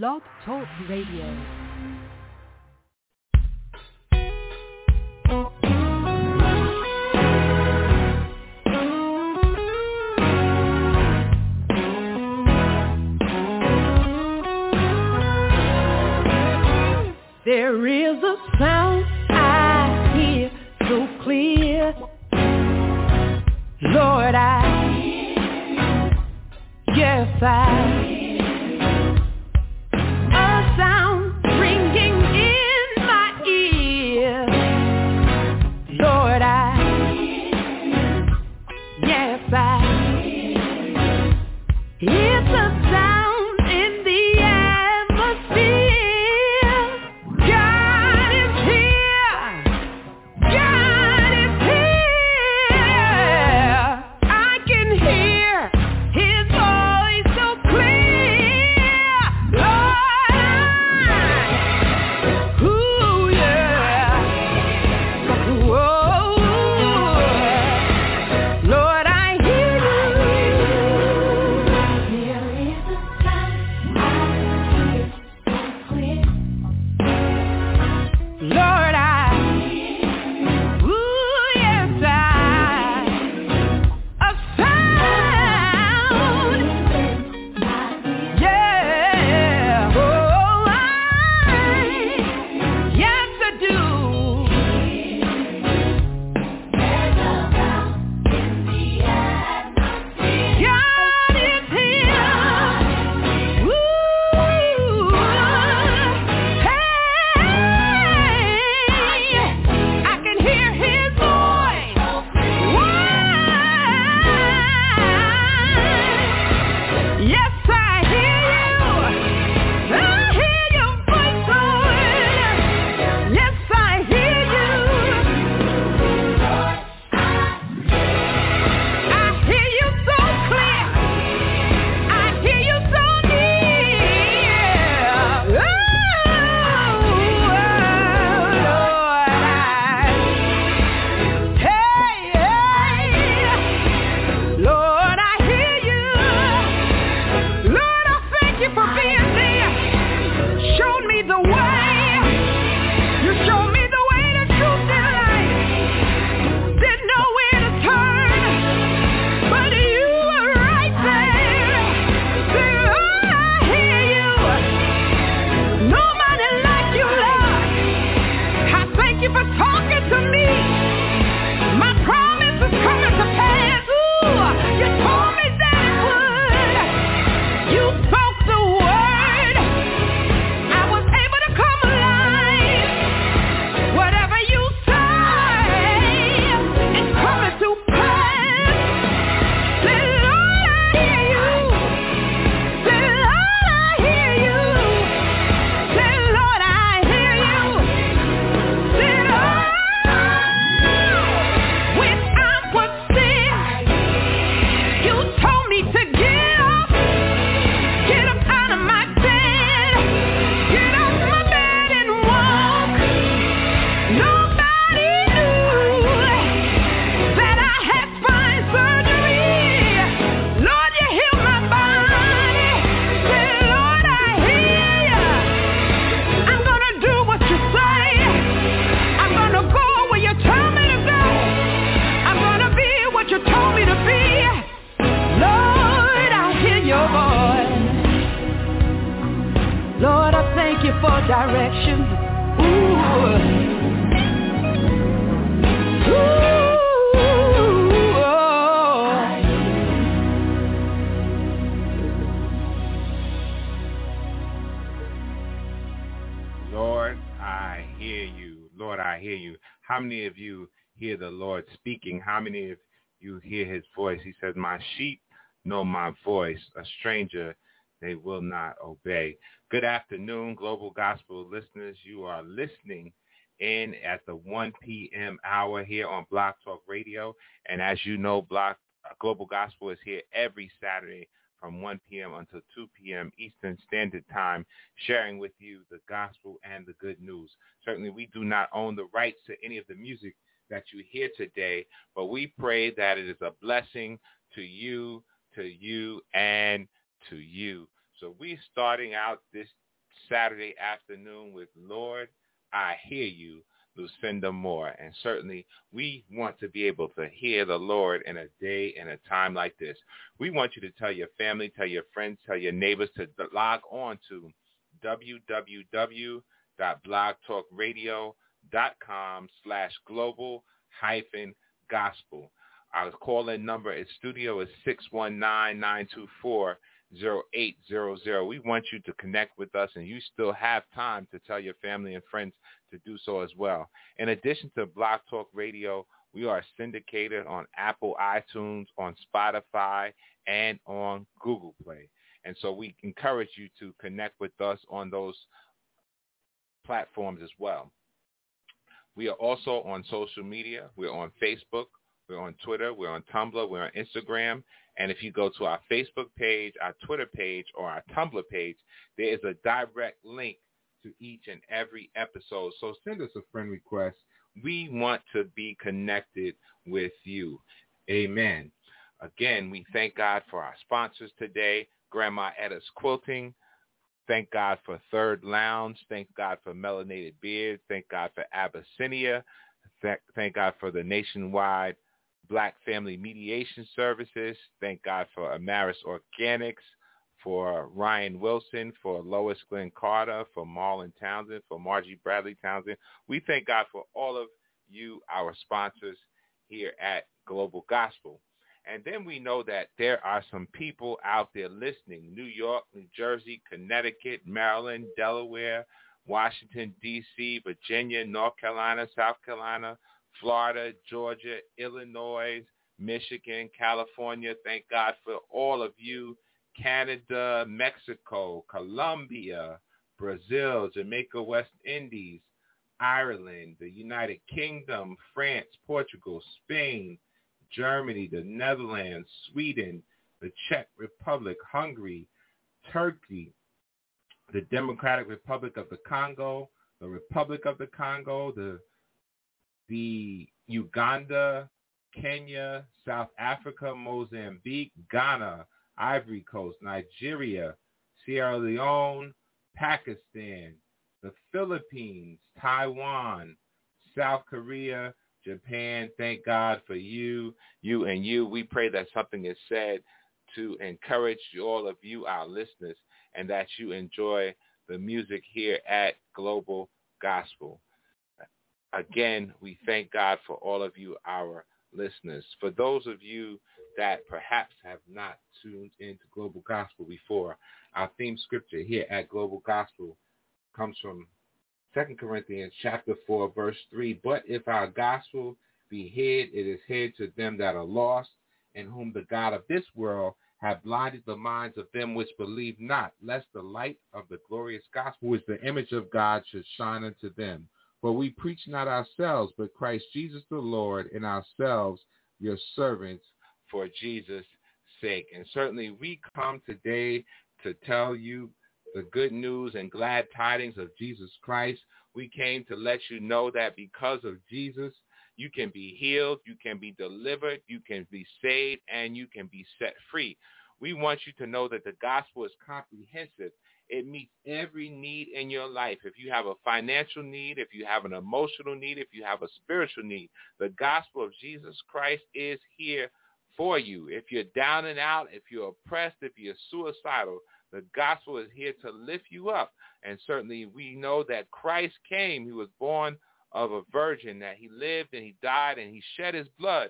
Blog Talk Radio. There is a sound I hear so clear. Lord, I, yes, I. direction. Ooh. Ooh. Oh. Lord, I hear you. Lord, I hear you. How many of you hear the Lord speaking? How many of you hear his voice? He says, my sheep know my voice. A stranger, they will not obey. Good afternoon, Global Gospel listeners. You are listening in at the 1 p.m. hour here on Blog Talk Radio. And as you know, Block uh, Global Gospel is here every Saturday from 1 p.m. until 2 p.m. Eastern Standard Time, sharing with you the gospel and the good news. Certainly, we do not own the rights to any of the music that you hear today, but we pray that it is a blessing to you, to you, and to you. So we starting out this Saturday afternoon with Lord, I Hear You, Lucinda Moore. And certainly we want to be able to hear the Lord in a day and a time like this. We want you to tell your family, tell your friends, tell your neighbors to log on to www.blogtalkradio.com slash global hyphen gospel. Our call-in number is studio is 619 0800. We want you to connect with us and you still have time to tell your family and friends to do so as well. In addition to Blog Talk Radio, we are syndicated on Apple iTunes, on Spotify, and on Google Play. And so we encourage you to connect with us on those platforms as well. We are also on social media. We're on Facebook. We're on Twitter. We're on Tumblr. We're on Instagram. And if you go to our Facebook page, our Twitter page, or our Tumblr page, there is a direct link to each and every episode. So send us a friend request. We want to be connected with you. Amen. Again, we thank God for our sponsors today, Grandma Etta's Quilting. Thank God for Third Lounge. Thank God for Melanated Beard. Thank God for Abyssinia. Thank God for the nationwide Black Family Mediation Services. Thank God for Amaris Organics, for Ryan Wilson, for Lois Glenn Carter, for Marlon Townsend, for Margie Bradley Townsend. We thank God for all of you, our sponsors here at Global Gospel. And then we know that there are some people out there listening, New York, New Jersey, Connecticut, Maryland, Delaware, Washington, D.C., Virginia, North Carolina, South Carolina, Florida, Georgia, Illinois, Michigan, California. Thank God for all of you. Canada, Mexico, Colombia, Brazil, Jamaica, West Indies, Ireland, the United Kingdom, France, Portugal, Spain, Germany, the Netherlands, Sweden, the Czech Republic, Hungary, Turkey, the Democratic Republic of the Congo, the Republic of the Congo, the the Uganda, Kenya, South Africa, Mozambique, Ghana, Ivory Coast, Nigeria, Sierra Leone, Pakistan, the Philippines, Taiwan, South Korea, Japan. Thank God for you, you and you. We pray that something is said to encourage all of you, our listeners, and that you enjoy the music here at Global Gospel. Again, we thank God for all of you, our listeners. For those of you that perhaps have not tuned into Global Gospel before, our theme scripture here at Global Gospel comes from 2 Corinthians chapter 4, verse 3. But if our gospel be hid, it is hid to them that are lost, in whom the God of this world have blinded the minds of them which believe not, lest the light of the glorious gospel, which is the image of God, should shine unto them. For we preach not ourselves, but Christ Jesus the Lord, and ourselves your servants for Jesus' sake. And certainly we come today to tell you the good news and glad tidings of Jesus Christ. We came to let you know that because of Jesus, you can be healed, you can be delivered, you can be saved, and you can be set free. We want you to know that the gospel is comprehensive it meets every need in your life. If you have a financial need, if you have an emotional need, if you have a spiritual need, the gospel of Jesus Christ is here for you. If you're down and out, if you're oppressed, if you're suicidal, the gospel is here to lift you up. And certainly we know that Christ came. He was born of a virgin, that he lived and he died and he shed his blood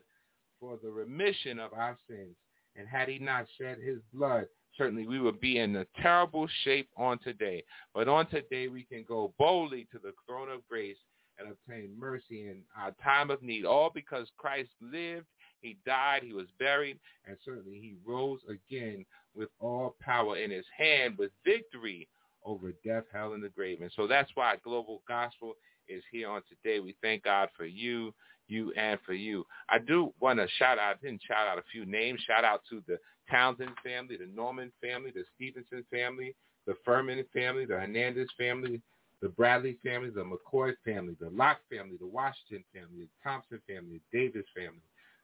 for the remission of our sins. And had he not shed his blood, certainly we would be in a terrible shape on today. But on today, we can go boldly to the throne of grace and obtain mercy in our time of need, all because Christ lived, he died, he was buried, and certainly he rose again with all power in his hand with victory over death, hell, and the grave. And so that's why Global Gospel is here on today. We thank God for you, you, and for you. I do want to shout out, I didn't shout out a few names. Shout out to the Townsend family, the Norman family, the Stevenson family, the Furman family, the Hernandez family, the Bradley family, the McCoy family, the Locke family, the Washington family, the Thompson family, the Davis family,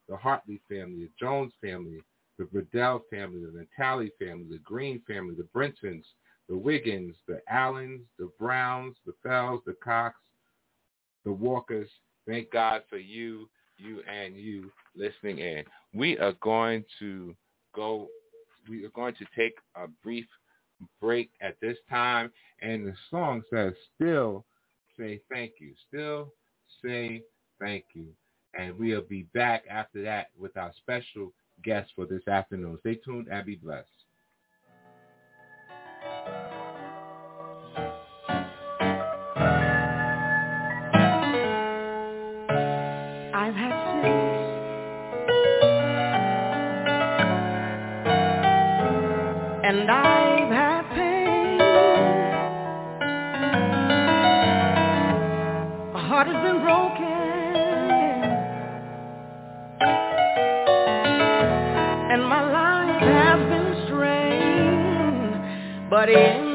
the Hartley family, the Jones family, the Bradell family, the Natali family, the Green family, the Brinsons, the Wiggins, the Allens, the Browns, the Fells, the Cox, the Walkers. Thank God for you, you and you listening in. We are going to go, we are going to take a brief break at this time. And the song says, still say thank you. Still say thank you. And we'll be back after that with our special guest for this afternoon. Stay tuned and be blessed. But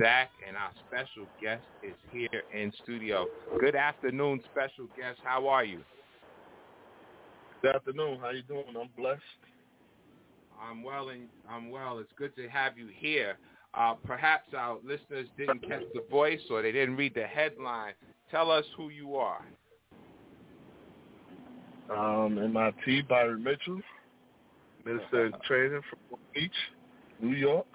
back, and our special guest is here in studio. Good afternoon, special guest. How are you? Good afternoon. How you doing? I'm blessed. I'm well, and I'm well. It's good to have you here. Uh, perhaps our listeners didn't catch the voice or they didn't read the headline. Tell us who you are. Um, MIT Byron Mitchell, Minister in Training from Long Beach, New York.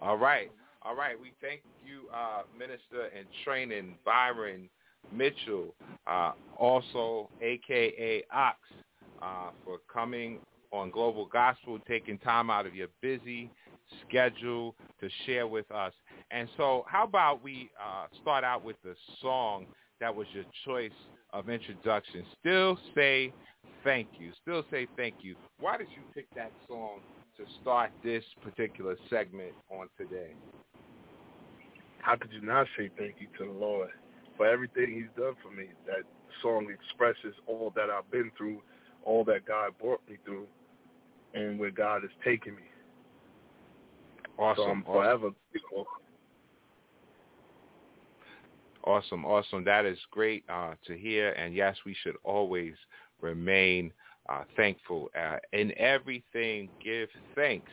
All right. All right. We thank you, uh, Minister in Training Byron Mitchell, uh, also AKA Ox, uh, for coming on Global Gospel, taking time out of your busy schedule to share with us. And so how about we uh, start out with the song that was your choice of introduction. Still say thank you. Still say thank you. Why did you pick that song to start this particular segment on today? How could you not say thank you to the Lord for everything he's done for me? That song expresses all that I've been through, all that God brought me through, and where God has taken me. Awesome. So I'm awesome. forever Awesome, awesome. That is great uh, to hear. And yes, we should always remain uh, thankful. Uh, in everything, give thanks,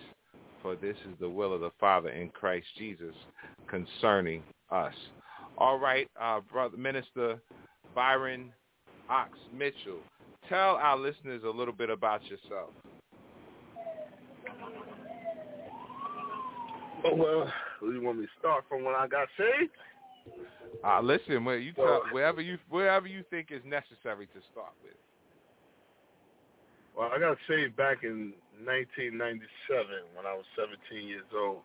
for this is the will of the Father in Christ Jesus concerning us. All right, uh, brother minister Byron Ox Mitchell, tell our listeners a little bit about yourself. Oh, well, you want me to start from when I got saved? Uh, listen, where you tell, wherever you wherever you think is necessary to start with. Well, I got saved back in 1997 when I was 17 years old.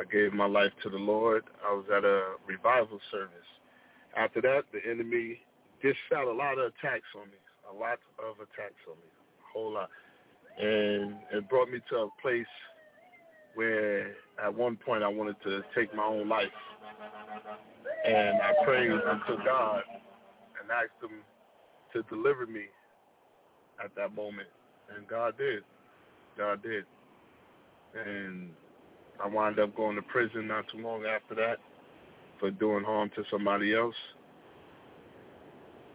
I gave my life to the Lord. I was at a revival service. After that, the enemy dished out a lot of attacks on me, a lot of attacks on me, a whole lot. And it brought me to a place where at one point I wanted to take my own life. And I prayed unto God and asked him to deliver me at that moment. And God did. God did. And I wound up going to prison not too long after that for doing harm to somebody else.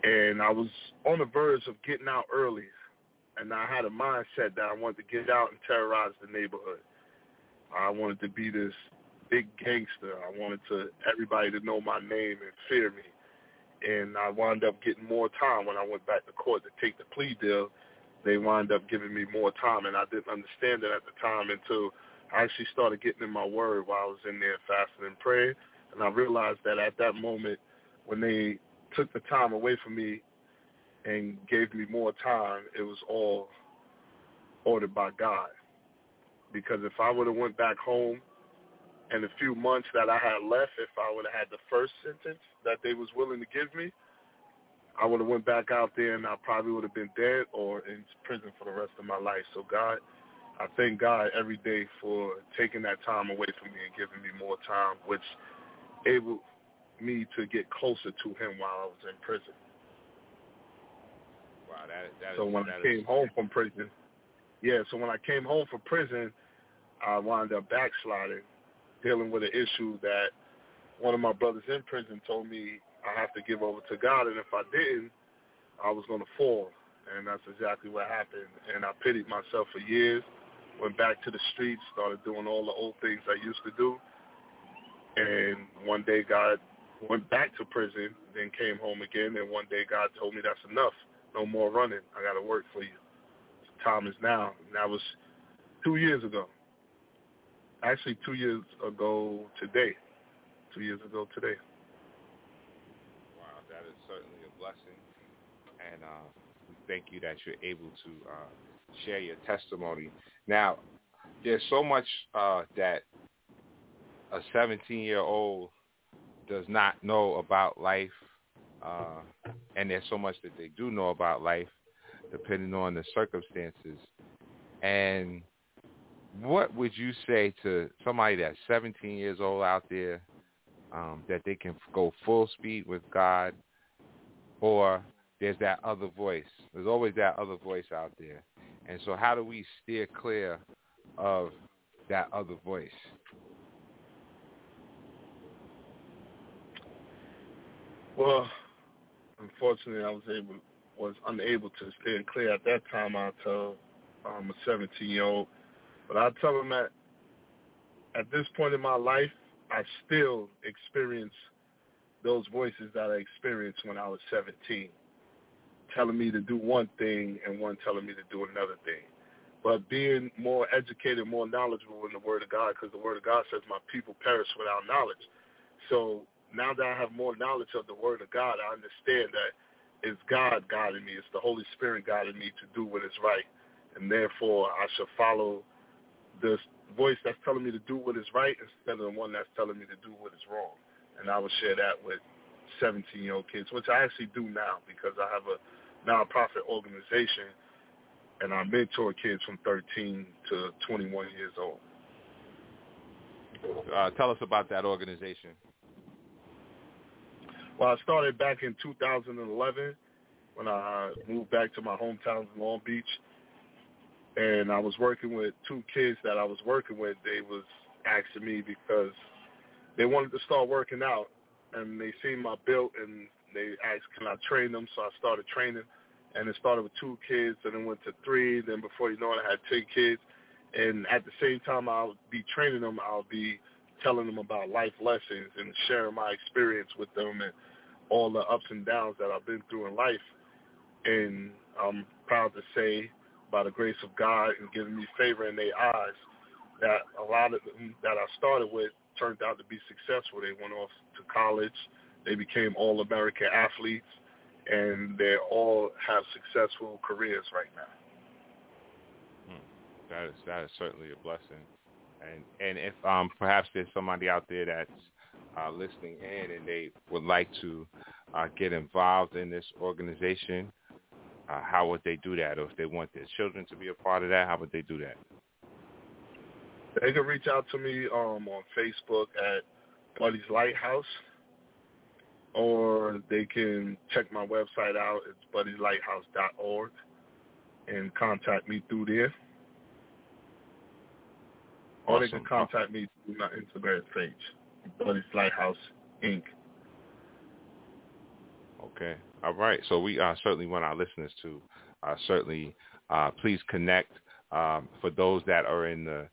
And I was on the verge of getting out early. And I had a mindset that I wanted to get out and terrorize the neighborhood. I wanted to be this big gangster. I wanted to everybody to know my name and fear me. And I wound up getting more time when I went back to court to take the plea deal. They wound up giving me more time, and I didn't understand it at the time until I actually started getting in my word while I was in there fasting and praying. And I realized that at that moment, when they took the time away from me and gave me more time, it was all ordered by God. Because if I would have went back home in the few months that I had left, if I would have had the first sentence that they was willing to give me, I would have went back out there and I probably would have been dead or in prison for the rest of my life. So God, I thank God every day for taking that time away from me and giving me more time, which able me to get closer to Him while I was in prison. Wow, that, that so is, when I came is, home from prison, yeah, so when I came home from prison, I wound up backsliding, dealing with an issue that one of my brothers in prison told me I have to give over to God, and if I didn't, I was going to fall. And that's exactly what happened. And I pitied myself for years, went back to the streets, started doing all the old things I used to do. And one day God went back to prison, then came home again, and one day God told me that's enough. No more running. I got to work for you. Time is now. And that was two years ago. Actually, two years ago today. Two years ago today. Wow, that is certainly a blessing. And uh, we thank you that you're able to uh, share your testimony. Now, there's so much uh, that a 17-year-old does not know about life, uh, and there's so much that they do know about life, depending on the circumstances. And what would you say to somebody that's 17 years old out there um, that they can go full speed with God, or there's that other voice. There's always that other voice out there. And so how do we steer clear of that other voice? Well, unfortunately, I was able was unable to steer clear at that time. I tell um, a 17 year old, but I tell them that at this point in my life, I still experience those voices that I experienced when I was 17, telling me to do one thing and one telling me to do another thing. But being more educated, more knowledgeable in the Word of God, because the Word of God says my people perish without knowledge. So now that I have more knowledge of the Word of God, I understand that it's God guiding me. It's the Holy Spirit guiding me to do what is right. And therefore, I should follow the voice that's telling me to do what is right instead of the one that's telling me to do what is wrong. And I will share that with 17-year-old kids, which I actually do now because I have a nonprofit organization and I mentor kids from 13 to 21 years old. Uh, tell us about that organization. Well, I started back in 2011 when I moved back to my hometown of Long Beach, and I was working with two kids that I was working with. They was asking me because they wanted to start working out, and they seen my build, and they asked, "Can I train them?" So I started training, and it started with two kids, and then went to three. Then before you know it, I had ten kids, and at the same time I'll be training them, I'll be telling them about life lessons and sharing my experience with them and all the ups and downs that I've been through in life. And I'm proud to say, by the grace of God and giving me favor in their eyes, that a lot of them that I started with turned out to be successful. They went off to college. They became all-American athletes, and they all have successful careers right now. Hmm. That is that is certainly a blessing, and and if um perhaps there's somebody out there that's uh, listening in and they would like to uh, get involved in this organization, uh, how would they do that? Or if they want their children to be a part of that, how would they do that? They can reach out to me um, on Facebook at Buddy's Lighthouse, or they can check my website out. It's buddyslighthouse.org and contact me through there. Awesome. Or they can contact me through my Instagram page, Buddy's Lighthouse Inc. Okay. All right. So we uh, certainly want our listeners to uh, certainly uh, please connect um, for those that are in the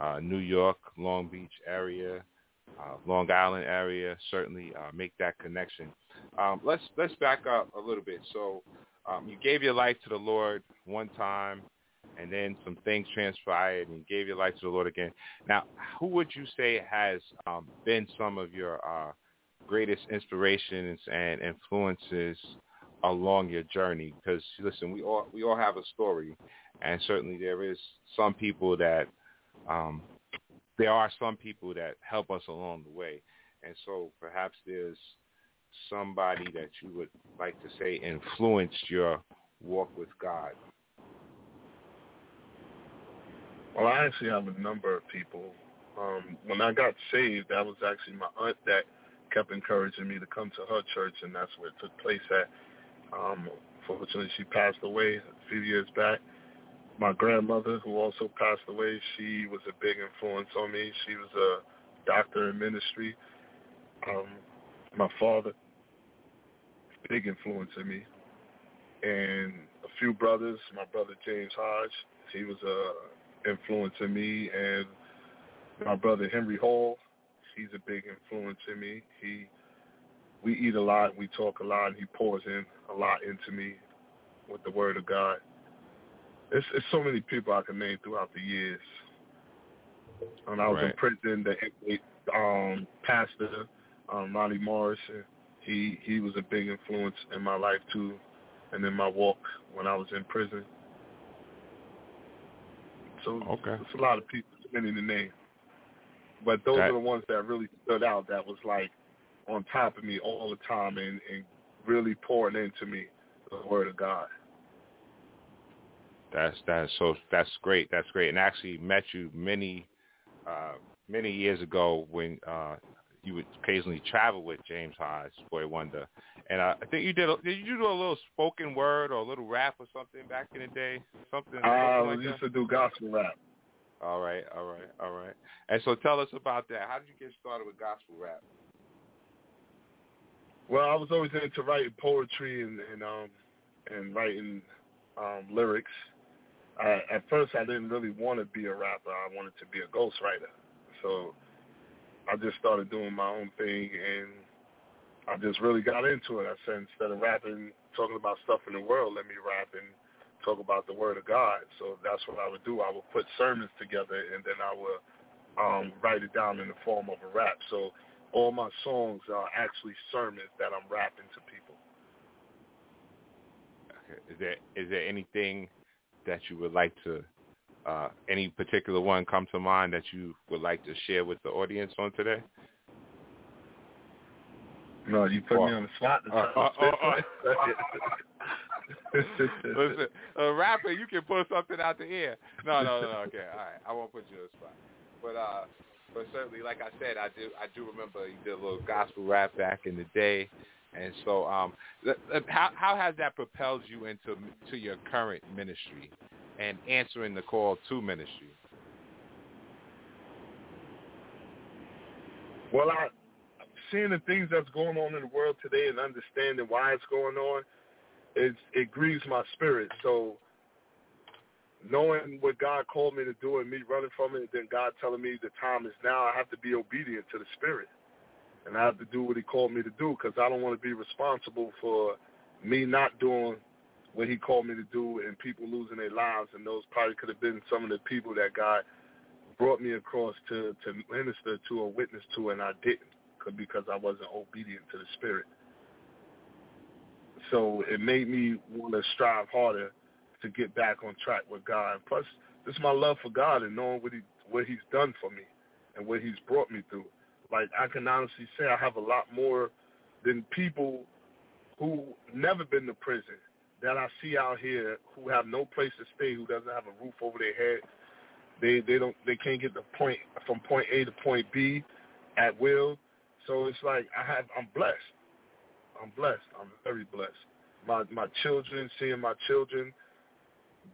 uh, New York, Long Beach area, uh, Long Island area. Certainly uh, make that connection. Um, let's let's back up a little bit. So um, you gave your life to the Lord one time, and then some things transpired, and you gave your life to the Lord again. Now, who would you say has um, been some of your greatest inspirations and influences along your journey? Because listen, we all we all have a story, and certainly there is some people that um, there are some people that help us along the way, and so perhaps there's somebody that you would like to say influenced your walk with God. Well, I actually have a number of people. Um, when I got saved, that was actually my aunt that kept encouraging me to come to her church, and that's where it took place at. Um, fortunately, she passed away a few years back. My grandmother, who also passed away, she was a big influence on me. She was a doctor in ministry. Um, my father, big influence on me. And a few brothers, my brother James Hodge, he was a influence in me, and my brother Henry Hall, he's a big influence in me. He we eat a lot, we talk a lot, and he pours in a lot into me with the word of God. It's, it's so many people I can name throughout the years. When I was right. in prison, the um, pastor, um, Ronnie Morrison, he he was a big influence in my life too, and in my walk when I was in prison. So okay. it's a lot of people, many to name. But those that, are the ones that really stood out. That was like on top of me all the time and, and really pouring into me the word of God. That's that's so that's great. That's great. And I actually met you many uh, many years ago when uh, you would occasionally travel with James Hodge, Boy Wonder, and uh, I think you did. A, did you do a little spoken word or a little rap or something back in the day? Something. I like used that? to do gospel rap. All right, all right, all right. And so tell us about that. How did you get started with gospel rap? Well, I was always into writing poetry and and um and writing um lyrics. I, at first, I didn't really want to be a rapper. I wanted to be a ghostwriter. So I just started doing my own thing, and I just really got into it. I said instead of rapping, talking about stuff in the world, let me rap and talk about the word of God. So that's what I would do. I would put sermons together and then I would um, write it down in the form of a rap. So all my songs are actually sermons that I'm rapping to people. Okay. Is there is there anything that you would like to uh, any particular one come to mind that you would like to share with the audience on today? No, you put me on the spot. uh, uh, uh, Listen, a rapper, you can pull something out the air. No, no, no, no. Okay, all right. I won't put you on the spot. But uh, but certainly, like I said, I do I do remember you did a little gospel rap back in the day, and so um, how how has that propelled you into to your current ministry and answering the call to ministry? Well, I seeing the things that's going on in the world today and understanding why it's going on, it's it grieves my spirit. So knowing what God called me to do and me running from it, then God telling me the time is now, I have to be obedient to the Spirit, and I have to do what He called me to do because I don't want to be responsible for me not doing what He called me to do and people losing their lives. And those probably could have been some of the people that God brought me across to to minister to or witness to, and I didn't 'cause- because I wasn't obedient to the Spirit. So it made me want to strive harder to get back on track with God. Plus, this is my love for God and knowing what he what He's done for me and what He's brought me through. Like I can honestly say, I have a lot more than people who never been to prison that I see out here who have no place to stay, who doesn't have a roof over their head. They they don't they can't get the point from point A to point B at will. So it's like I have I'm blessed. I'm blessed. I'm very blessed. My my children, seeing my children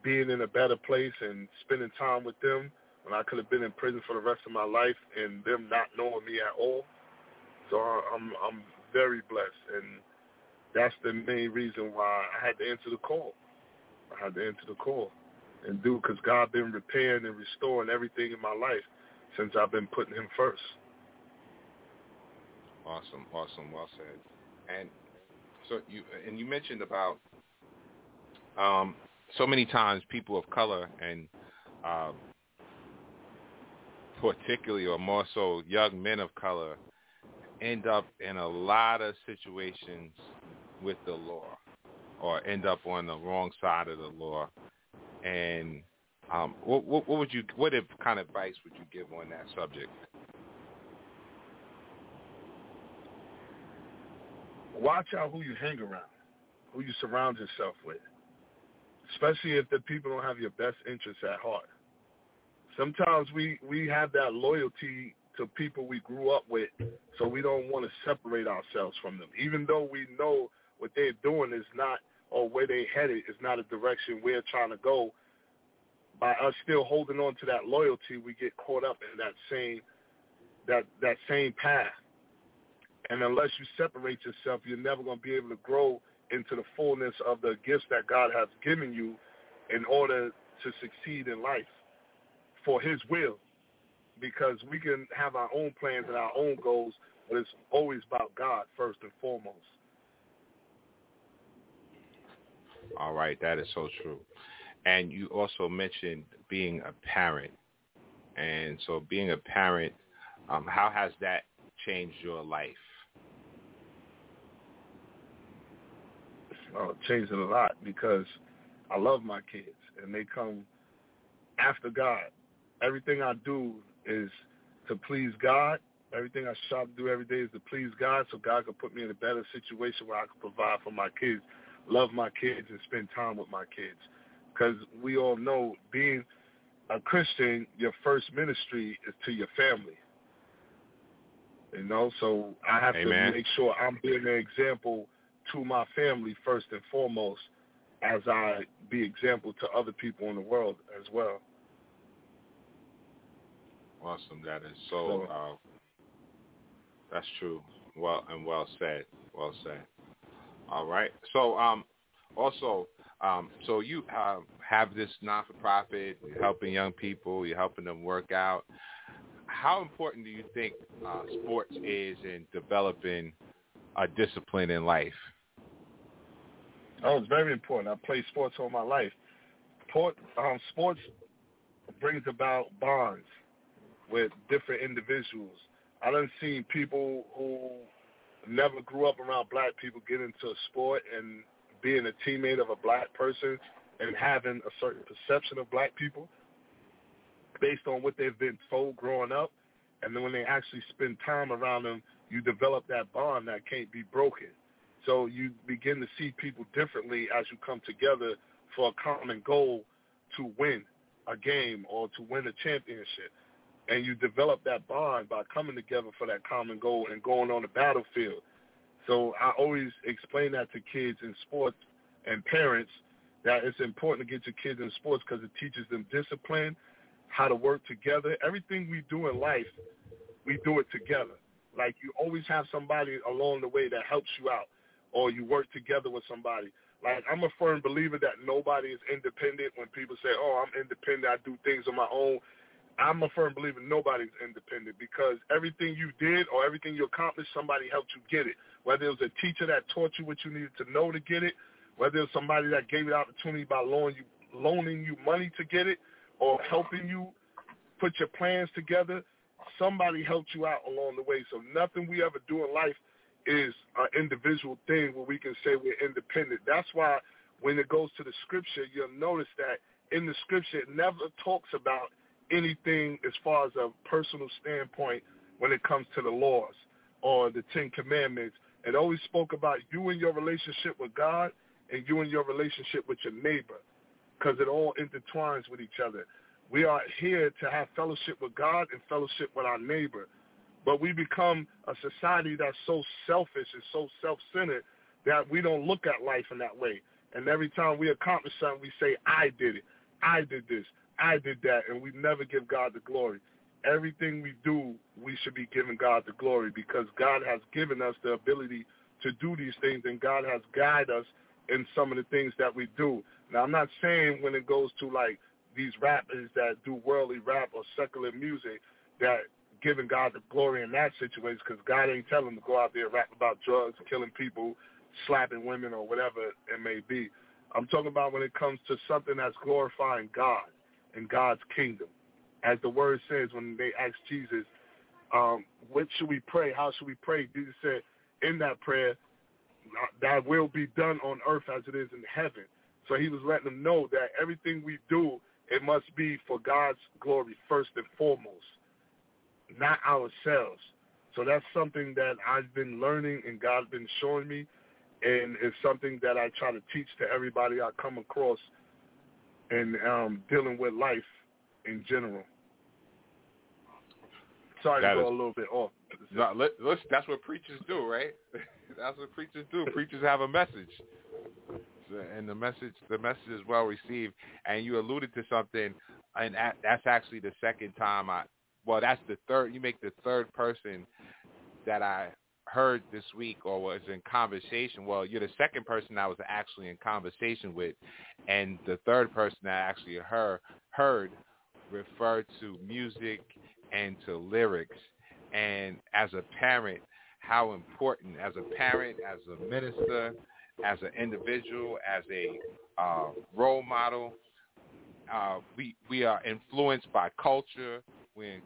being in a better place and spending time with them when I could have been in prison for the rest of my life and them not knowing me at all. So I'm I'm very blessed and that's the main reason why I had to answer the call. I had to answer the call and do because God been repairing and restoring everything in my life since I've been putting Him first. Awesome, awesome, well said. And so you and you mentioned about um, so many times people of color and um, particularly or more so young men of color end up in a lot of situations with the law or end up on the wrong side of the law. And um, what, what, what would you what kind of advice would you give on that subject? Watch out who you hang around, who you surround yourself with, especially if the people don't have your best interests at heart. Sometimes we, we have that loyalty to people we grew up with, so we don't want to separate ourselves from them, even though we know what they're doing is not, or where they headed is not a direction we're trying to go. By us still holding on to that loyalty, we get caught up in that same that that same path. And unless you separate yourself, you're never going to be able to grow into the fullness of the gifts that God has given you in order to succeed in life for his will. Because we can have our own plans and our own goals, but it's always about God first and foremost. All right, that is so true. And you also mentioned being a parent. And so being a parent, um, how has that changed your life? uh, changed it a lot because I love my kids and they come after God. Everything I do is to please God. Everything I strive to do every day is to please God so God can put me in a better situation where I can provide for my kids, love my kids, and spend time with my kids. Because we all know being a Christian, your first ministry is to your family. You know, so I have Amen. to make sure I'm being an example to my family first and foremost as I be example to other people in the world as well. Awesome. That is so. Uh, that's true. Well and well said. Well said. All right. So um, also um, so you uh, have this non-for-profit. You're helping young people. You're helping them work out. How important do you think uh, sports is in developing a discipline in life? Oh, it's very important. I played sports all my life. Port, um, sports brings about bonds with different individuals. I done seen people who never grew up around black people get into a sport and being a teammate of a black person and having a certain perception of black people based on what they've been told growing up. And then when they actually spend time around them, you develop that bond that can't be broken. So you begin to see people differently as you come together for a common goal to win a game or to win a championship. And you develop that bond by coming together for that common goal and going on the battlefield. So I always explain that to kids in sports and parents that it's important to get your kids in sports because it teaches them discipline, how to work together. Everything we do in life, we do it together. Like you always have somebody along the way that helps you out or you work together with somebody. Like I'm a firm believer that nobody is independent. When people say, "Oh, I'm independent. I do things on my own." I'm a firm believer nobody's independent because everything you did or everything you accomplished, somebody helped you get it. Whether it was a teacher that taught you what you needed to know to get it, whether it was somebody that gave you the opportunity by loaning you loaning you money to get it, or helping you put your plans together, somebody helped you out along the way. So nothing we ever do in life is an individual thing where we can say we're independent. That's why when it goes to the scripture, you'll notice that in the scripture it never talks about anything as far as a personal standpoint when it comes to the laws or the Ten Commandments. It always spoke about you and your relationship with God and you and your relationship with your neighbor because it all intertwines with each other. We are here to have fellowship with God and fellowship with our neighbor. But we become a society that's so selfish and so self-centered that we don't look at life in that way. And every time we accomplish something, we say, I did it. I did this. I did that. And we never give God the glory. Everything we do, we should be giving God the glory because God has given us the ability to do these things and God has guided us in some of the things that we do. Now, I'm not saying when it goes to like these rappers that do worldly rap or secular music that giving God the glory in that situation because God ain't telling them to go out there rap about drugs, killing people, slapping women, or whatever it may be. I'm talking about when it comes to something that's glorifying God and God's kingdom. As the word says when they asked Jesus, um, what should we pray? How should we pray? Jesus said in that prayer, that will be done on earth as it is in heaven. So he was letting them know that everything we do, it must be for God's glory first and foremost not ourselves. So that's something that I've been learning and God's been showing me, and it's something that I try to teach to everybody I come across and um, dealing with life in general. Sorry that to go is, a little bit off. No, let, let's, that's what preachers do, right? that's what preachers do. preachers have a message, and the message the message is well received. And you alluded to something, and that's actually the second time I well, that's the third. You make the third person that I heard this week or was in conversation. Well, you're the second person I was actually in conversation with, and the third person I actually heard heard referred to music and to lyrics. And as a parent, how important, as a parent, as a minister, as an individual, as a uh, role model, uh, we we are influenced by culture, we're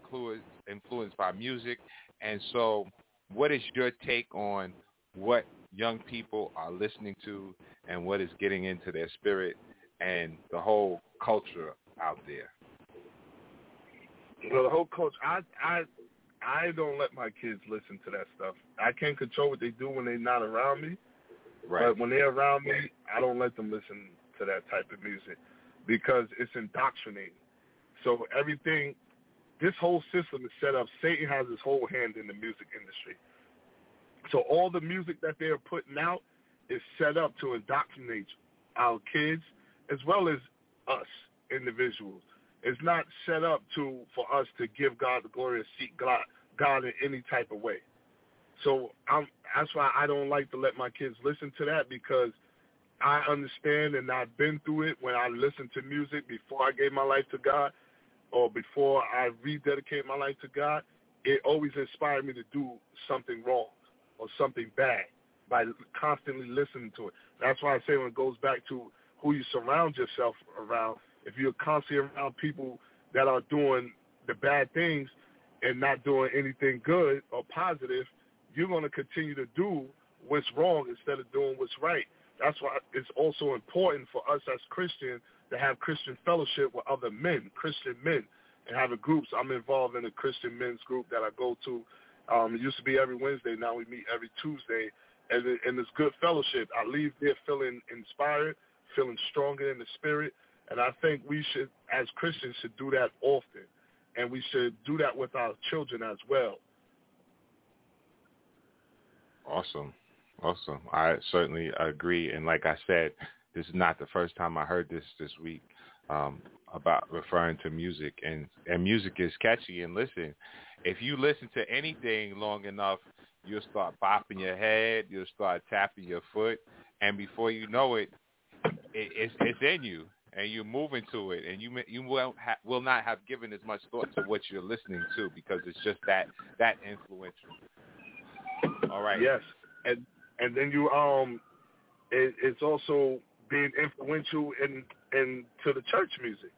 influenced by music. And so what is your take on what young people are listening to and what is getting into their spirit and the whole culture out there? Well, the whole culture, I, I, I don't let my kids listen to that stuff. I can't control what they do when they're not around me. Right. But when they're around me, I don't let them listen to that type of music because it's indoctrinating. So everything this whole system is set up. Satan has his whole hand in the music industry. So all the music that they are putting out is set up to indoctrinate our kids as well as us individuals. It's not set up to for us to give God the glory and seek God, God in any type of way. So I'm, that's why I don't like to let my kids listen to that because I understand and I've been through it when I listened to music before I gave my life to God or before I rededicate my life to God, it always inspired me to do something wrong or something bad by constantly listening to it. That's why I say when it goes back to who you surround yourself around, if you're constantly around people that are doing the bad things and not doing anything good or positive, you're going to continue to do what's wrong instead of doing what's right. That's why it's also important for us as Christians to have Christian fellowship with other men, Christian men, and having groups. I'm involved in a Christian men's group that I go to. Um, it used to be every Wednesday. Now we meet every Tuesday, and, it, and it's good fellowship. I leave there feeling inspired, feeling stronger in the spirit, and I think we should, as Christians, should do that often, and we should do that with our children as well. Awesome. Awesome. I certainly agree. And like I said, this is not the first time I heard this this week um, about referring to music. And, and music is catchy. And listen, if you listen to anything long enough, you'll start bopping your head. You'll start tapping your foot. And before you know it, it it's, it's in you. And you're moving to it, and you you will ha- will not have given as much thought to what you're listening to because it's just that that influential. All right. Yes, and and then you um, it, it's also being influential in in to the church music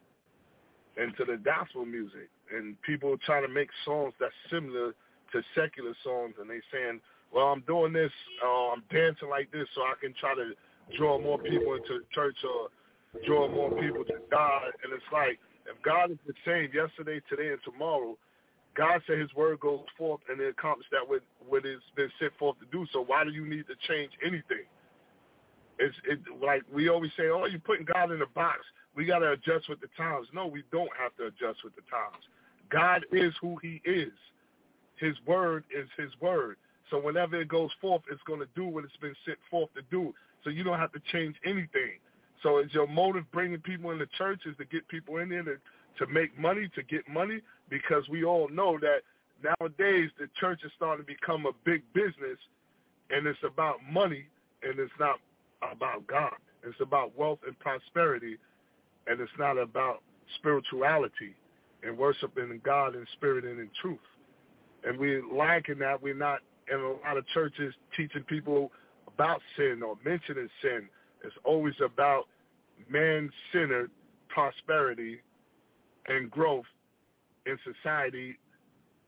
and to the gospel music, and people trying to make songs that's similar to secular songs, and they saying, well, I'm doing this, uh, I'm dancing like this, so I can try to draw more people into church or draw more people to God, and it's like if God is the same yesterday, today, and tomorrow, God said his word goes forth and it accomplishes that what, what it's been sent forth to do. So why do you need to change anything? It's it, like we always say, oh, you're putting God in a box. We got to adjust with the times. No, we don't have to adjust with the times. God is who he is. His word is his word. So whenever it goes forth, it's going to do what it's been sent forth to do. So you don't have to change anything. So is your motive bringing people in the church is to get people in there to, to make money, to get money? Because we all know that nowadays the church is starting to become a big business and it's about money and it's not about God. It's about wealth and prosperity, and it's not about spirituality and worshiping God in spirit and in truth. And we lacking that. We're not in a lot of churches teaching people about sin or mentioning sin. It's always about man-centered prosperity and growth in society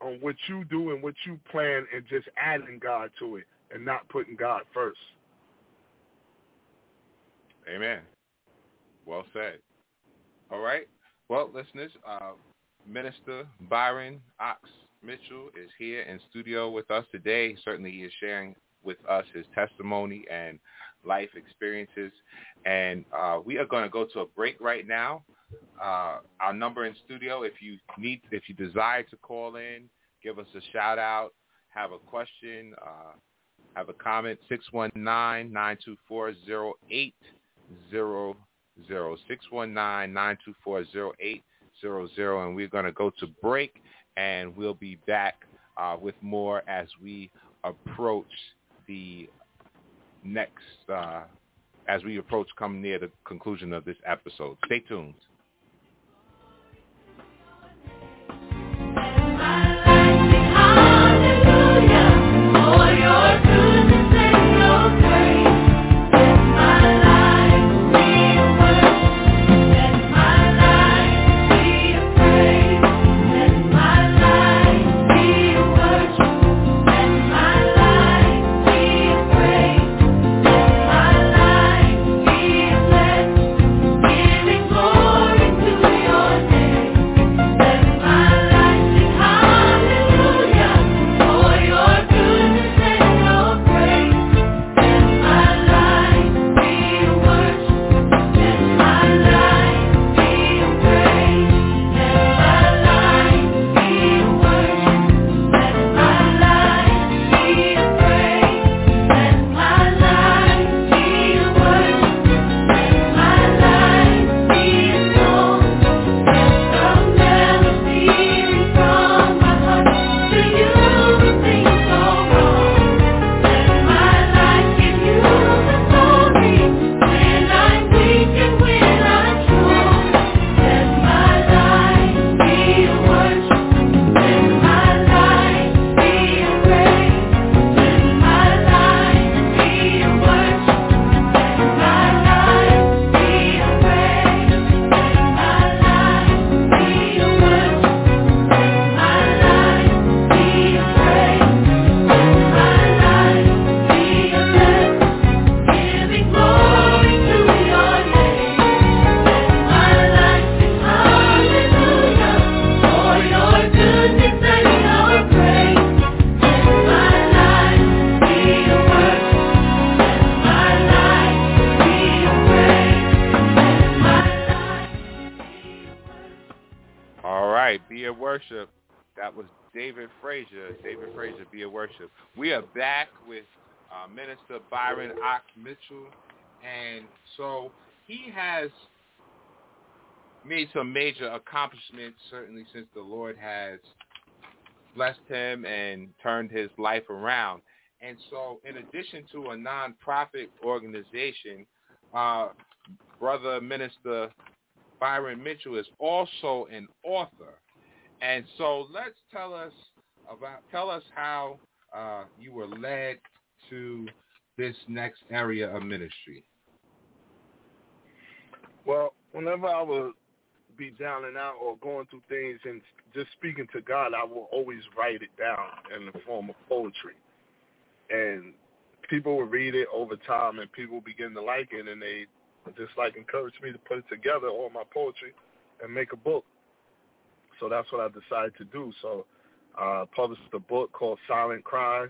on what you do and what you plan and just adding God to it and not putting God first. Amen. Well said. All right. Well, listeners, uh, Minister Byron Ox Mitchell is here in studio with us today. Certainly he is sharing with us his testimony and life experiences. And uh, we are going to go to a break right now. Uh, our number in studio, if you need, if you desire to call in, give us a shout out, have a question, uh, have a comment, 619-924-0800 zero zero six one nine nine two four zero eight zero zero, and we're going to go to break, and we'll be back uh, with more as we approach the next uh, as we approach come near the conclusion of this episode. Stay tuned. That was David Frazier. David Frazier, be a worship. We are back with uh, Minister Byron Ox Mitchell, and so he has made some major accomplishments certainly since the Lord has blessed him and turned his life around. And so, in addition to a nonprofit organization, uh, Brother Minister Byron Mitchell is also an author. And so, let's tell us about tell us how uh, you were led to this next area of ministry. Well, whenever I would be down and out or going through things and just speaking to God, I will always write it down in the form of poetry. And people would read it over time and people would begin to like it and they just like encourage me to put it together, all my poetry, and make a book. So that's what I decided to do. So I uh, published a book called Silent Cries,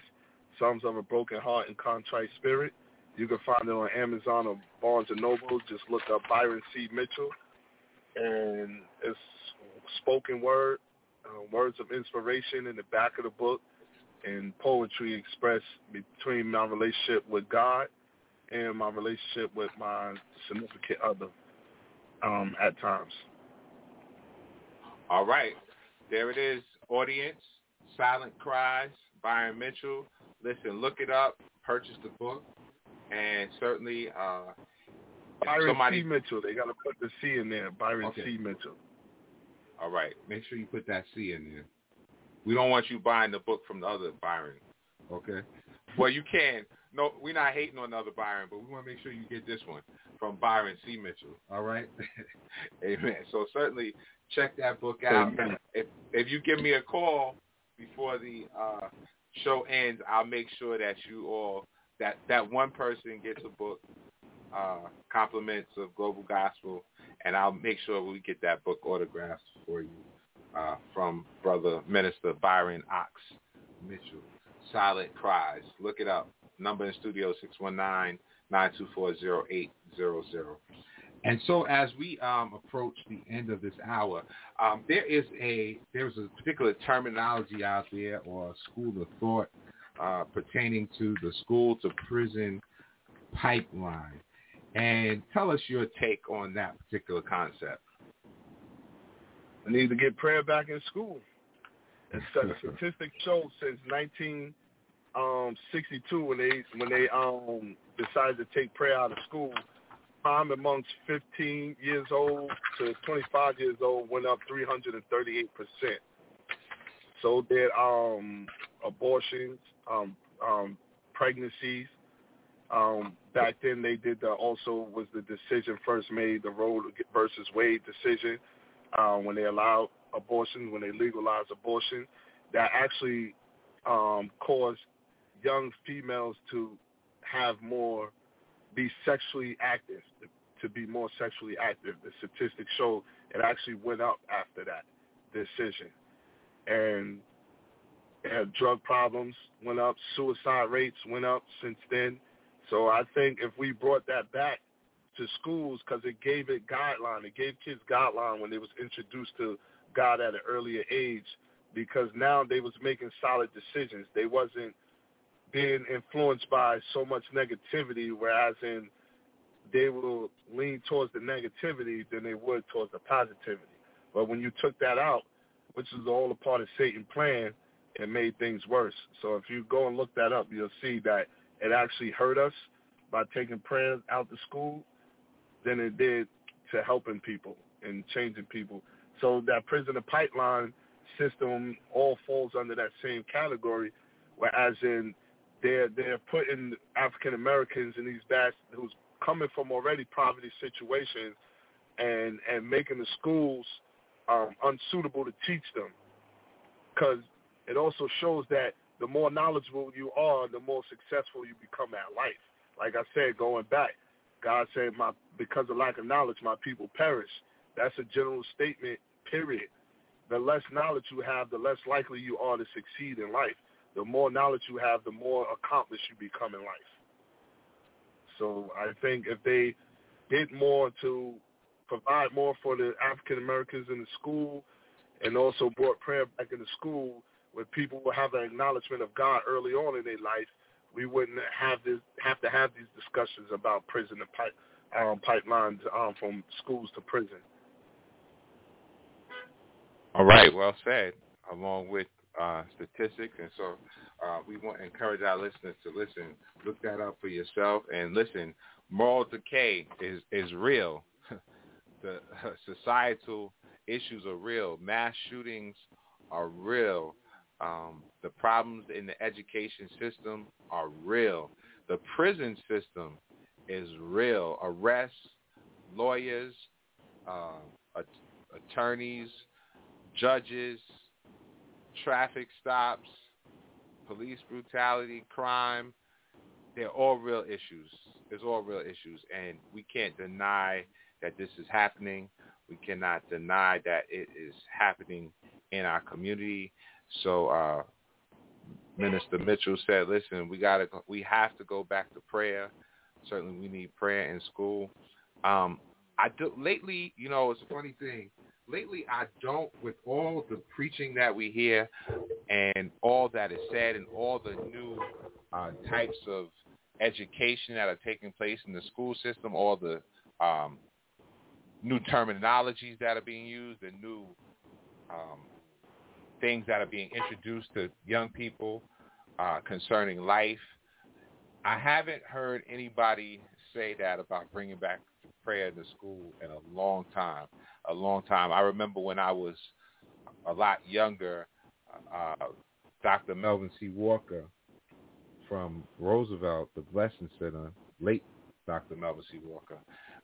Psalms of a Broken Heart and Contrite Spirit. You can find it on Amazon or Barnes & Noble. Just look up Byron C. Mitchell and it's spoken word, uh, words of inspiration in the back of the book, and poetry expressed between my relationship with God and my relationship with my significant other um, at times. All right. There it is, audience. Silent Cries, Byron Mitchell. Listen, look it up, purchase the book, and certainly uh, Byron somebody... C. Mitchell. They got to put the C in there. Byron okay. C. Mitchell. All right. Make sure you put that C in there. We don't want you buying the book from the other Byron. Okay. Well, you can. No, we're not hating on the other Byron, but we want to make sure you get this one from Byron C. Mitchell. All right. Amen. So certainly check that book out. Amen. If if you give me a call before the uh, show ends, I'll make sure that you all that that one person gets a book uh, compliments of Global Gospel, and I'll make sure we get that book autographed for you uh, from Brother Minister Byron Ox Mitchell. Silent Cries. Look it up. Number in studio 619-924-0800. And so as we um, approach the end of this hour, um, there is a there's a particular terminology out there or school of thought uh, pertaining to the school to prison pipeline and tell us your take on that particular concept. We need to get prayer back in school. Statistics show since 1962 um, 62 when they when they um decided to take prayer out of school, crime amongst 15 years old to 25 years old went up 338 percent. So did um abortions, um, um, pregnancies, um, back then, they did the, also was the decision first made the Roe versus Wade decision uh, when they allowed abortion, when they legalized abortion, that actually um, caused young females to have more, be sexually active, to be more sexually active. The statistics show it actually went up after that decision. And drug problems went up, suicide rates went up since then. So I think if we brought that back to schools, because it gave it guideline, it gave kids guideline when they was introduced to God at an earlier age, because now they was making solid decisions. They wasn't being influenced by so much negativity, whereas in they will lean towards the negativity than they would towards the positivity. But when you took that out, which is all a part of Satan's plan, it made things worse. So if you go and look that up, you'll see that it actually hurt us by taking prayer out to school than it did to helping people and changing people. So that prisoner pipeline system all falls under that same category, whereas in they're they're putting African Americans in these bad who's coming from already poverty situations and and making the schools um, unsuitable to teach them because it also shows that the more knowledgeable you are, the more successful you become at life. Like I said, going back, God said, "My because of lack of knowledge, my people perish." That's a general statement. Period. The less knowledge you have, the less likely you are to succeed in life. The more knowledge you have, the more accomplished you become in life. So I think if they did more to provide more for the African Americans in the school and also brought prayer back into school where people will have an acknowledgement of God early on in their life, we wouldn't have this have to have these discussions about prison and pipe, um, pipelines um, from schools to prison. All right, well said. Along with uh, statistics, and so uh, we want to encourage our listeners to listen, look that up for yourself, and listen. Moral decay is is real. the societal issues are real. Mass shootings are real. Um, the problems in the education system are real. The prison system is real. Arrests, lawyers, uh, attorneys, judges, traffic stops, police brutality, crime, they're all real issues. It's all real issues, and we can't deny that this is happening. We cannot deny that it is happening in our community. So uh, Minister Mitchell said, "Listen, we got to, we have to go back to prayer. Certainly, we need prayer in school." Um, I do lately, you know, it's a funny thing. Lately, I don't, with all the preaching that we hear, and all that is said, and all the new uh, types of education that are taking place in the school system, all the um, new terminologies that are being used, and new um, things that are being introduced to young people uh, concerning life. I haven't heard anybody say that about bringing back prayer in the school in a long time, a long time. I remember when I was a lot younger, uh, Dr. Melvin C. Walker from Roosevelt, the Blessing Center, late Dr. Melvin C. Walker,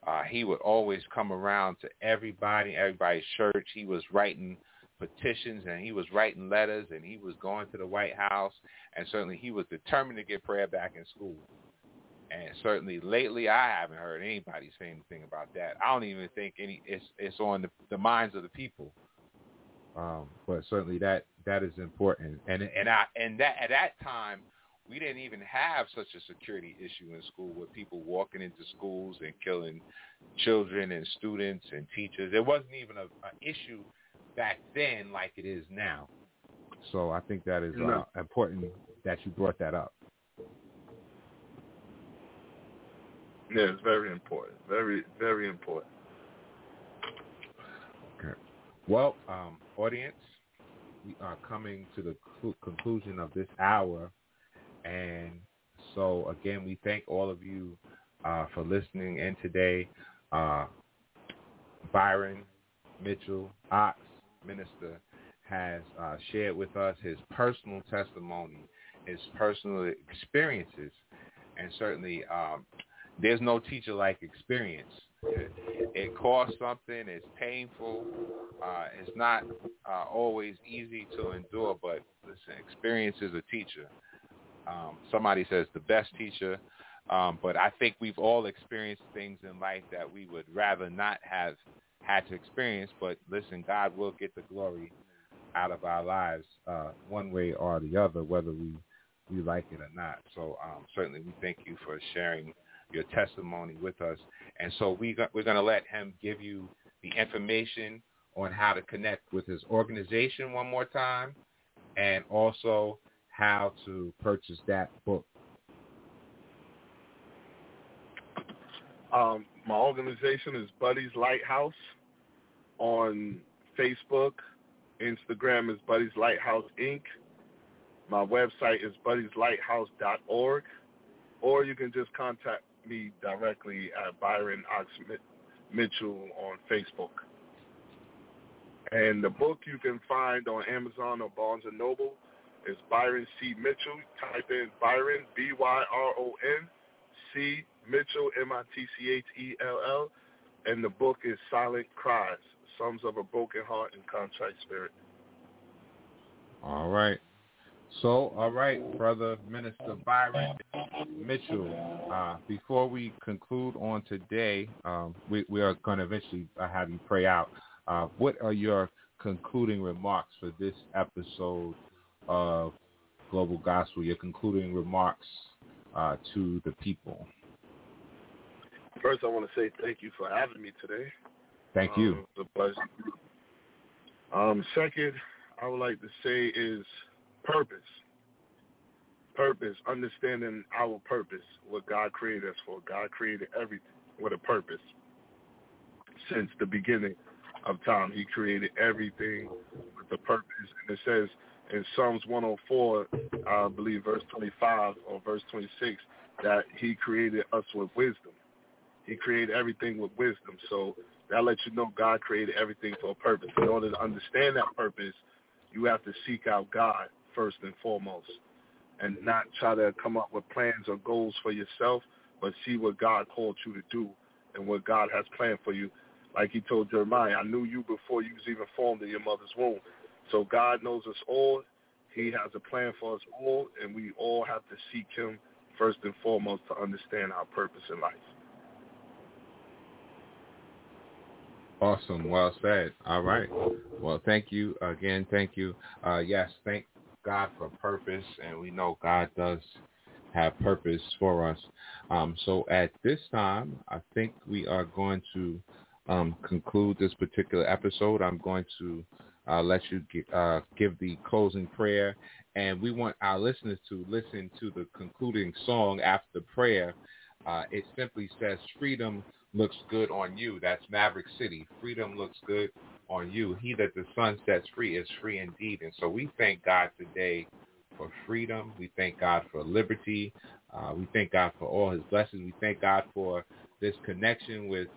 uh, he would always come around to everybody, everybody's church. He was writing petitions and he was writing letters and he was going to the White House and certainly he was determined to get prayer back in school. And certainly lately I haven't heard anybody say anything about that. I don't even think any it's it's on the, the minds of the people. Um, but certainly that that is important. And and I and that at that time we didn't even have such a security issue in school with people walking into schools and killing children and students and teachers. It wasn't even a, an issue back then like it is now. So I think that is uh, important that you brought that up. Yeah, it's very important. Very, very important. Okay. Well, um, audience, we are coming to the cl- conclusion of this hour. And so, again, we thank all of you uh, for listening in today. Uh, Byron, Mitchell, Ox, minister has uh, shared with us his personal testimony, his personal experiences, and certainly um, there's no teacher like experience. It, costs something. It's painful. Uh, it's not uh, always easy to endure, but listen, experience is a teacher. Um, somebody says the best teacher, um, but I think we've all experienced things in life that we would rather not have had to experience. But listen, God will get the glory out of our lives uh, one way or the other, whether we we like it or not. So um, certainly we thank you for sharing your testimony with us. And so we got, we're going to let him give you the information on how to connect with his organization one more time and also how to purchase that book. Um, my organization is Buddy's Lighthouse on Facebook. Instagram is Buddy's Lighthouse Inc. My website is buddyslighthouse.org. Or you can just contact me directly at Byron Ox Mitchell on Facebook. And the book you can find on Amazon or Barnes & Noble is Byron C. Mitchell. Type in Byron, B-Y-R-O-N, C. Mitchell, M-I-T-C-H-E-L-L. And the book is Silent Cries, Psalms of a Broken Heart and Contrite Spirit. All right. So, all right, brother Minister Byron Mitchell. Uh, before we conclude on today, um, we, we, are going to eventually uh, have you pray out. Uh, what are your concluding remarks for this episode of Global Gospel? Your concluding remarks uh, to the people. First, I want to say thank you for having me today. Thank you. Um, it's a pleasure. Um, second, I would like to say is purpose. Purpose, understanding our purpose, what God created us for. God created everything with a purpose. Since the beginning of time, he created everything with a purpose. And it says in Psalms 104, I believe verse 25 or verse 26, that he created us with wisdom. He created everything with wisdom. So that lets you know God created everything for a purpose. In order to understand that purpose, you have to seek out God first and foremost and not try to come up with plans or goals for yourself, but see what God called you to do and what God has planned for you. Like he told Jeremiah, I knew you before you was even formed in your mother's womb. So God knows us all. He has a plan for us all, and we all have to seek him first and foremost to understand our purpose in life. Awesome. Well said. All right. Well, thank you again. Thank you. Uh, yes, thank God for purpose, and we know God does have purpose for us. Um, so at this time, I think we are going to um, conclude this particular episode. I'm going to uh, let you get, uh, give the closing prayer, and we want our listeners to listen to the concluding song after the prayer. Uh, it simply says, freedom looks good on you. That's Maverick City. Freedom looks good on you. He that the Son sets free is free indeed. And so we thank God today for freedom. We thank God for liberty. Uh, we thank God for all his blessings. We thank God for this connection with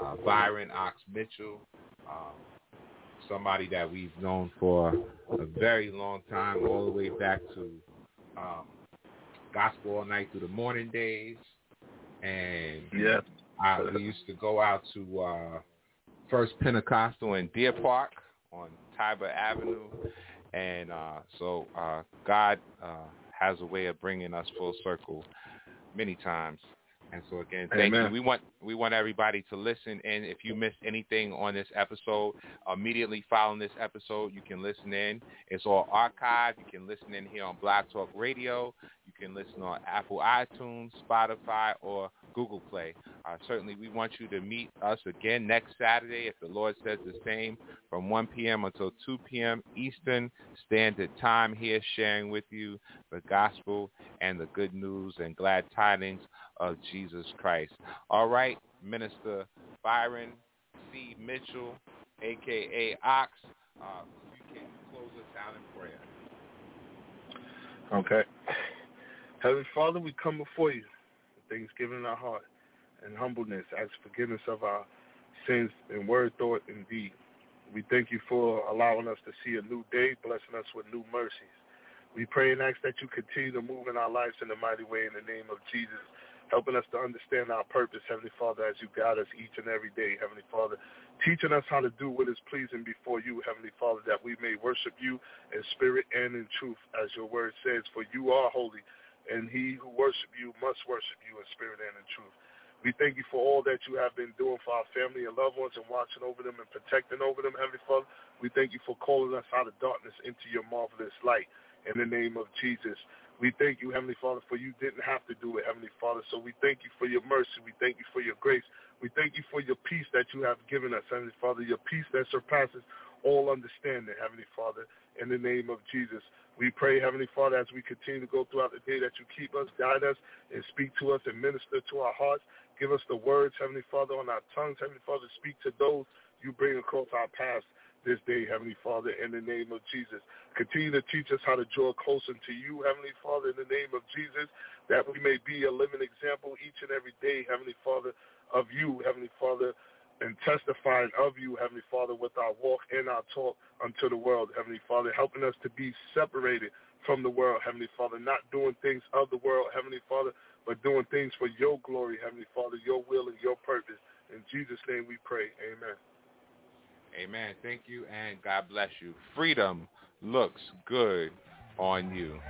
uh, Byron Ox Mitchell, um, somebody that we've known for a very long time, all the way back to um, Gospel All Night Through the Morning Days. And yeah. I, we used to go out to uh, First Pentecostal in Deer Park on Tiber Avenue. And uh, so uh, God uh, has a way of bringing us full circle many times. And so again, thank Amen. you. We want we want everybody to listen in. If you missed anything on this episode, immediately following this episode, you can listen in. It's all archived. You can listen in here on Blog Talk Radio. You can listen on Apple iTunes, Spotify, or Google Play. Uh, certainly, we want you to meet us again next Saturday, if the Lord says the same, from 1 p.m. until 2 p.m. Eastern Standard Time here, sharing with you the gospel and the good news and glad tidings of Jesus Christ. All right, Minister Byron C. Mitchell, a.k.a. Ox, uh, you can close us out in prayer. Okay. Heavenly Father, we come before you with thanksgiving in our heart and humbleness, ask forgiveness of our sins in word, thought, and deed. We thank you for allowing us to see a new day, blessing us with new mercies. We pray and ask that you continue to move in our lives in a mighty way in the name of Jesus, helping us to understand our purpose, Heavenly Father, as you guide us each and every day, Heavenly Father, teaching us how to do what is pleasing before you, Heavenly Father, that we may worship you in spirit and in truth, as your word says, for you are holy, and he who worship you must worship you in spirit and in truth. We thank you for all that you have been doing for our family and loved ones and watching over them and protecting over them, Heavenly Father. We thank you for calling us out of darkness into your marvelous light in the name of Jesus. We thank you, Heavenly Father, for you didn't have to do it, Heavenly Father. So we thank you for your mercy. We thank you for your grace. We thank you for your peace that you have given us, Heavenly Father, your peace that surpasses all understanding, Heavenly Father, in the name of Jesus. We pray, Heavenly Father, as we continue to go throughout the day, that you keep us, guide us, and speak to us and minister to our hearts. Give us the words, Heavenly Father, on our tongues, Heavenly Father, speak to those you bring across our paths this day, Heavenly Father, in the name of Jesus. Continue to teach us how to draw closer to you, Heavenly Father, in the name of Jesus, that we may be a living example each and every day, Heavenly Father, of you, Heavenly Father, and testifying of you, Heavenly Father, with our walk and our talk unto the world, Heavenly Father, helping us to be separated from the world, Heavenly Father, not doing things of the world, Heavenly Father, but doing things for your glory, Heavenly Father, your will and your purpose. In Jesus' name we pray. Amen. Amen. Thank you, and God bless you. Freedom looks good on you.